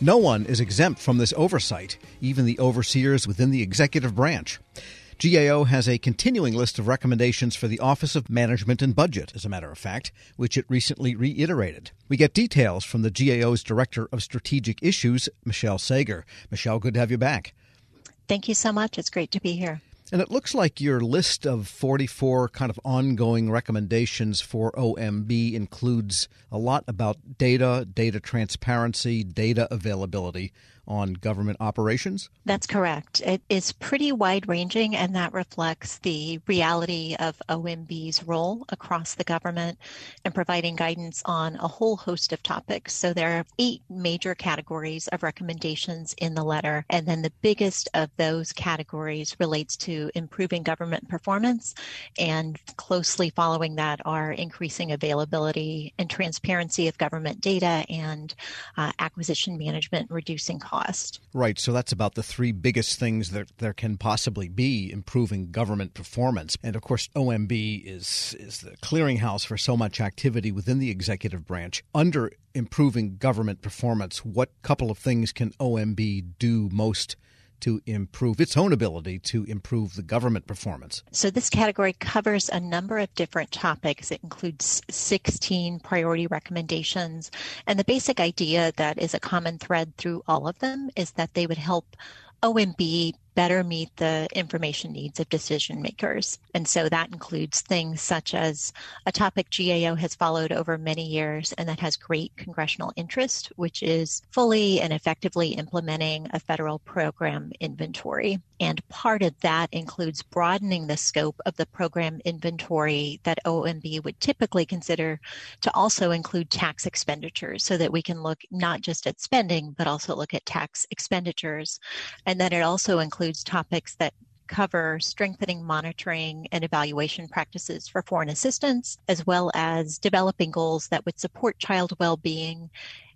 No one is exempt from this oversight, even the overseers within the executive branch. GAO has a continuing list of recommendations for the Office of Management and Budget, as a matter of fact, which it recently reiterated. We get details from the GAO's Director of Strategic Issues, Michelle Sager. Michelle, good to have you back. Thank you so much. It's great to be here. And it looks like your list of 44 kind of ongoing recommendations for OMB includes a lot about data, data transparency, data availability on government operations? That's correct. It is pretty wide ranging, and that reflects the reality of OMB's role across the government and providing guidance on a whole host of topics. So there are eight major categories of recommendations in the letter, and then the biggest of those categories relates to improving government performance, and closely following that are increasing availability and transparency of government data and uh, acquisition management, reducing costs cost. Right. So that's about the three biggest things that there can possibly be improving government performance. And of course, OMB is is the clearinghouse for so much activity within the executive branch. Under improving government performance, what couple of things can OMB do most to improve its own ability to improve the government performance? So, this category covers a number of different topics. It includes 16 priority recommendations. And the basic idea that is a common thread through all of them is that they would help OMB better meet the information needs of decision makers. And so that includes things such as a topic GAO has followed over many years and that has great congressional interest, which is fully and effectively implementing a federal program inventory. And part of that includes broadening the scope of the program inventory that OMB would typically consider to also include tax expenditures so that we can look not just at spending, but also look at tax expenditures. And then it also includes includes topics that cover strengthening monitoring and evaluation practices for foreign assistance, as well as developing goals that would support child well being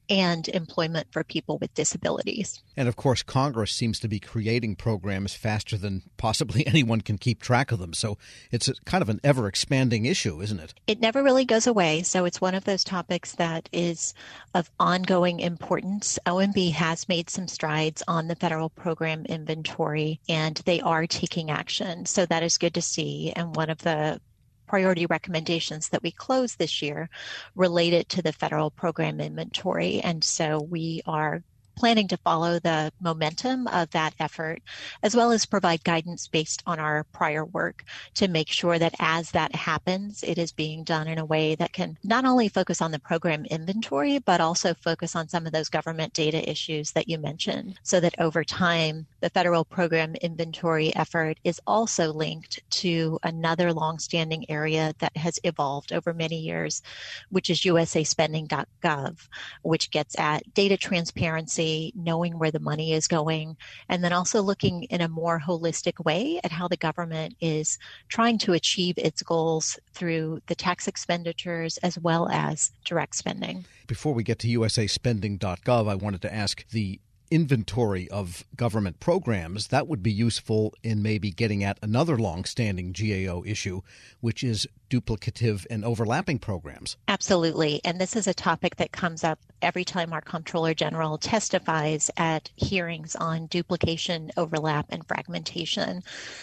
and employment for people with disabilities. And of course, Congress seems to be creating programs faster than possibly anyone can keep track of them. So it's kind of an ever expanding issue, isn't it? It never really goes away. So it's one of those topics that is of ongoing importance. OMB has made some strides on the federal program inventory and they are taking action. So that is good to see. And one of the priority recommendations that we closed this year related to the federal program inventory. And so we are planning to follow the momentum of that effort, as well as provide guidance based on our prior work to make sure that as that happens, it is being done in a way that can not only focus on the program inventory, but also focus on some of those government data issues that you mentioned, so that over time, the federal program inventory effort is also linked to another longstanding area that has evolved over many years, which is usaspending.gov, which gets at data transparency knowing where the money is going, and then also looking in a more holistic way at how the government is trying to achieve its goals through the tax expenditures as well as direct spending. Before we get to usaspending.gov, I wanted to ask the inventory of government programs, that would be useful in maybe getting at another long-standing GAO issue, which is duplicative and overlapping programs. Absolutely. And this is a topic that comes up every time our Comptroller General testifies at hearings on duplication, overlap, and fragmentation.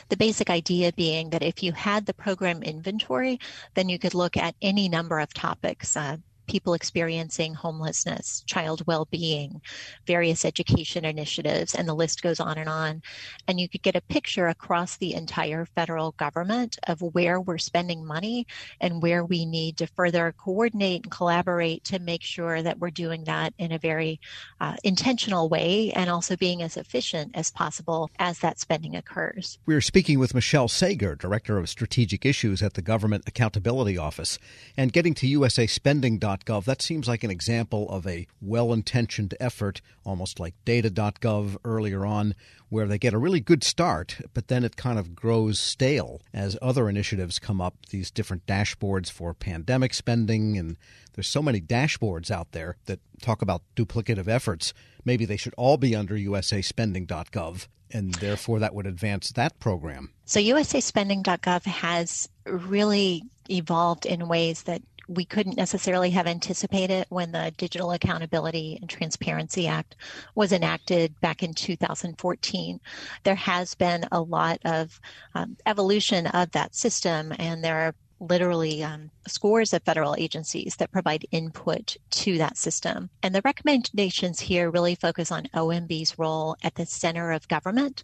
The basic idea being that if you had the program inventory, then you could look at any number of topics, uh, people experiencing homelessness, child well being, various education initiatives, and the list goes on and on. And you could get a picture across the entire federal government of where we're spending money and where we need to further coordinate and collaborate to make sure that we're doing that in a very uh, intentional way and also being as efficient as possible as that spending occurs. We're speaking with Michelle Sager, Director of Strategic Issues at the Government Accountability Office, and getting to usaspending.com data.gov, that seems like an example of a well intentioned effort, almost like data.gov earlier on, where they get a really good start, but then it kind of grows stale as other initiatives come up, these different dashboards for pandemic spending. And there's so many dashboards out there that talk about duplicative efforts. Maybe they should all be under usaspending.gov and therefore that would advance that program. So, usaspending.gov has really evolved in ways that We couldn't necessarily have anticipated when the Digital Accountability and Transparency Act was enacted back in 2014. There has been a lot of um, evolution of that system, and there are literally um, scores of federal agencies that provide input to that system. And the recommendations here really focus on OMB's role at the center of government,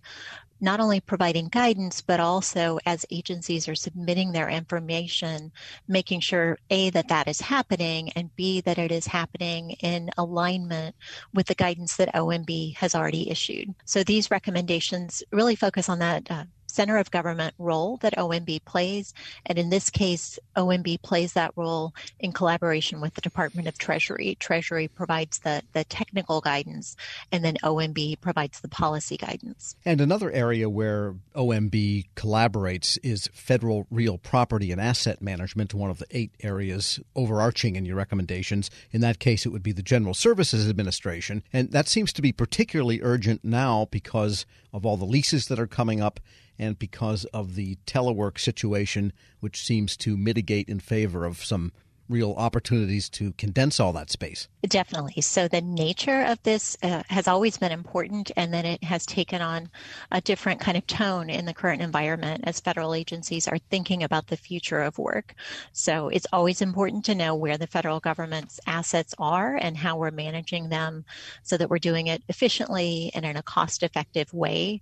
not only providing guidance, but also as agencies are submitting their information, making sure A, that that is happening, and B, that it is happening in alignment with the guidance that OMB has already issued. So these recommendations really focus on that uh, center of government role that OMB plays. And in this case, OMB plays that role in collaboration with the Department of Treasury. Treasury provides the, the technical guidance, and then OMB provides the policy guidance. And another area where OMB collaborates is federal real property and asset management, one of the eight areas overarching in your recommendations. In that case, it would be the General Services Administration. And that seems to be particularly urgent now because of all the leases that are coming up and because of the telework situation, which seems to mitigate in favor of some real opportunities to condense all that space. Definitely. So the nature of this uh, has always been important, and then it has taken on a different kind of tone in the current environment as federal agencies are thinking about the future of work. So it's always important to know where the federal government's assets are and how we're managing them so that we're doing it efficiently and in a cost effective way.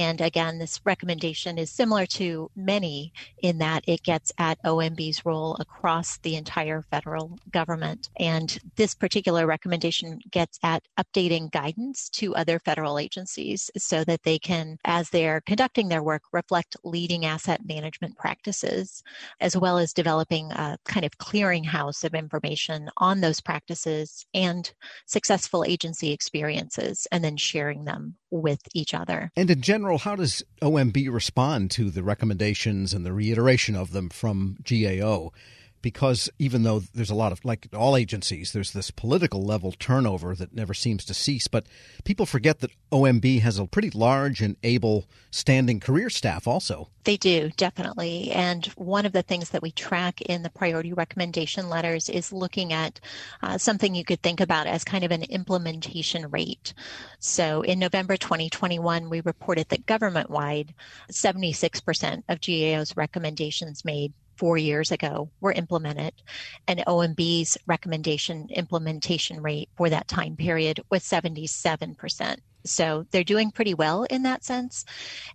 And again, this recommendation is similar to many in that it gets at OMB's role across the entire federal government. And this particular recommendation gets at updating guidance to other federal agencies so that they can, as they're conducting their work, reflect leading asset management practices, as well as developing a kind of clearinghouse of information on those practices and successful agency experiences, and then sharing them with each other. And in general, how does OMB respond to the recommendations and the reiteration of them from GAO? Because even though there's a lot of like all agencies there's this political level turnover that never seems to cease but people forget that OMB has a pretty large and able standing career staff also. They do definitely. And one of the things that we track in the priority recommendation letters is looking at uh, something you could think about as kind of an implementation rate. So in November 2021 we reported that government wide 76% of GAO's recommendations made four years ago were implemented, and OMB's recommendation implementation rate for that time period was 77%. So they're doing pretty well in that sense.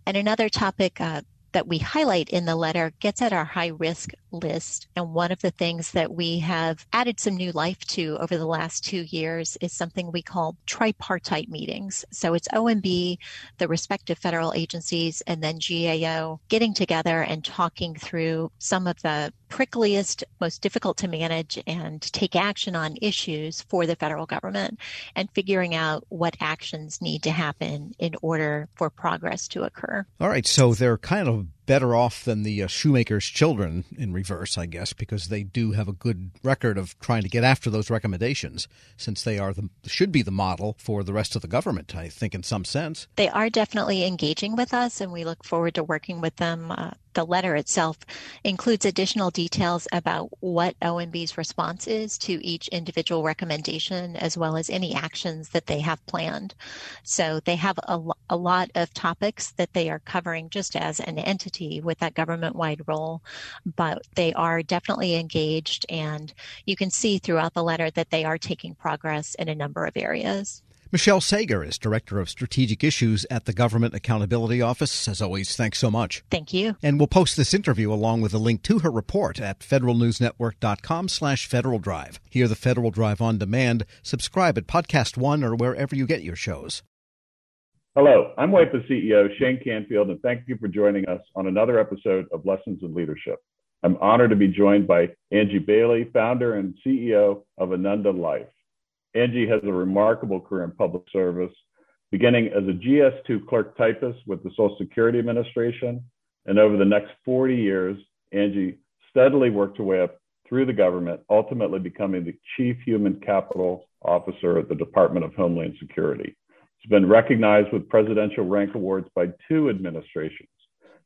And another topic uh, that we highlight in the letter gets at our high risk list. And one of the things that we have added some new life to over the last two years is something we call tripartite meetings. So it's OMB, the respective federal agencies, and then GAO getting together and talking through some of the prickliest, most difficult to manage and take action on issues for the federal government and figuring out what actions need to happen in order for progress to occur. All right. So they're kind of better off than the uh, shoemaker's children in reverse, I guess, because they do have a good record of trying to get after those recommendations, since they are the should be the model for the rest of the government. I think, in some sense, they are definitely engaging with us, and we look forward to working with them uh, the letter itself includes additional details about what OMB's response is to each individual recommendation, as well as any actions that they have planned. So they have a, a lot of topics that they are covering just as an entity with that government wide role, but they are definitely engaged, and you can see throughout the letter that they are taking progress in a number of areas. Michelle Sager is Director of Strategic Issues at the Government Accountability Office. As always, thanks so much. Thank you. And we'll post this interview along with a link to her report at federalnewsnetwork.com slash Federal Drive. Hear the Federal Drive on demand. Subscribe at Podcast One or wherever you get your shows. Hello, I'm WIPA CEO Shane Canfield, and thank you for joining us on another episode of Lessons in Leadership. I'm honored to be joined by Angie Bailey, founder and CEO of Ananda Life. Angie has a remarkable career in public service, beginning as a GS2 clerk typist with the Social Security Administration. And over the next 40 years, Angie steadily worked her way up through the government, ultimately becoming the Chief Human Capital Officer at the Department of Homeland Security. She's been recognized with presidential rank awards by two administrations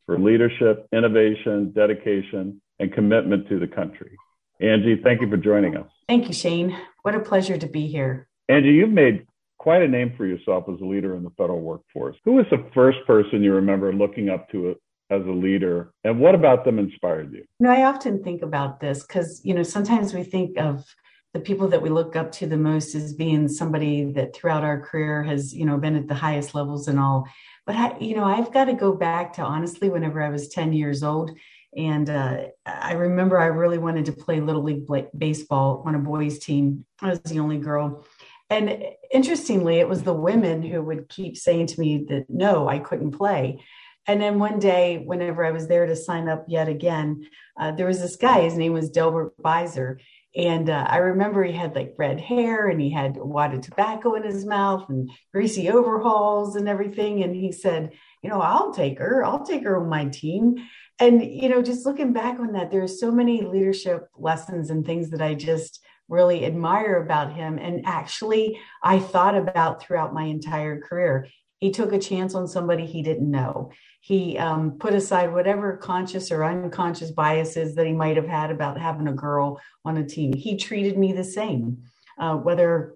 for leadership, innovation, dedication, and commitment to the country. Angie, thank you for joining us. Thank you, Shane. What a pleasure to be here. Angie, you've made quite a name for yourself as a leader in the federal workforce. Who was the first person you remember looking up to as a leader, and what about them inspired you? You know, I often think about this because you know sometimes we think of the people that we look up to the most as being somebody that throughout our career has you know been at the highest levels and all but i you know i've got to go back to honestly whenever i was 10 years old and uh, i remember i really wanted to play little league baseball on a boys team i was the only girl and interestingly it was the women who would keep saying to me that no i couldn't play and then one day whenever i was there to sign up yet again uh, there was this guy his name was delbert beiser and uh, I remember he had like red hair and he had a wad of tobacco in his mouth and greasy overalls and everything. And he said, You know, I'll take her. I'll take her on my team. And, you know, just looking back on that, there's so many leadership lessons and things that I just really admire about him. And actually, I thought about throughout my entire career. He took a chance on somebody he didn't know he um, put aside whatever conscious or unconscious biases that he might have had about having a girl on a team. He treated me the same, uh, whether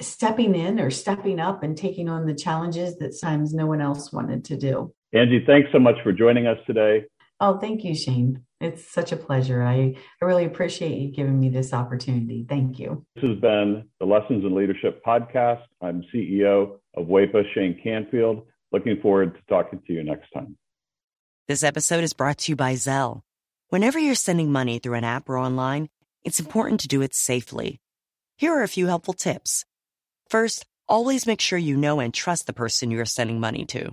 stepping in or stepping up and taking on the challenges that sometimes no one else wanted to do. Angie, thanks so much for joining us today. Oh, thank you, Shane. It's such a pleasure. I, I really appreciate you giving me this opportunity. Thank you. This has been the Lessons in Leadership podcast. I'm CEO of WEPA, Shane Canfield. Looking forward to talking to you next time. This episode is brought to you by Zelle. Whenever you're sending money through an app or online, it's important to do it safely. Here are a few helpful tips. First, always make sure you know and trust the person you are sending money to.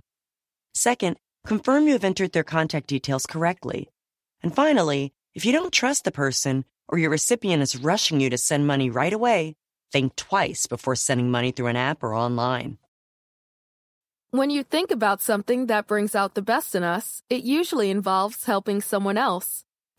Second, confirm you have entered their contact details correctly. And finally, if you don't trust the person or your recipient is rushing you to send money right away, think twice before sending money through an app or online. When you think about something that brings out the best in us, it usually involves helping someone else.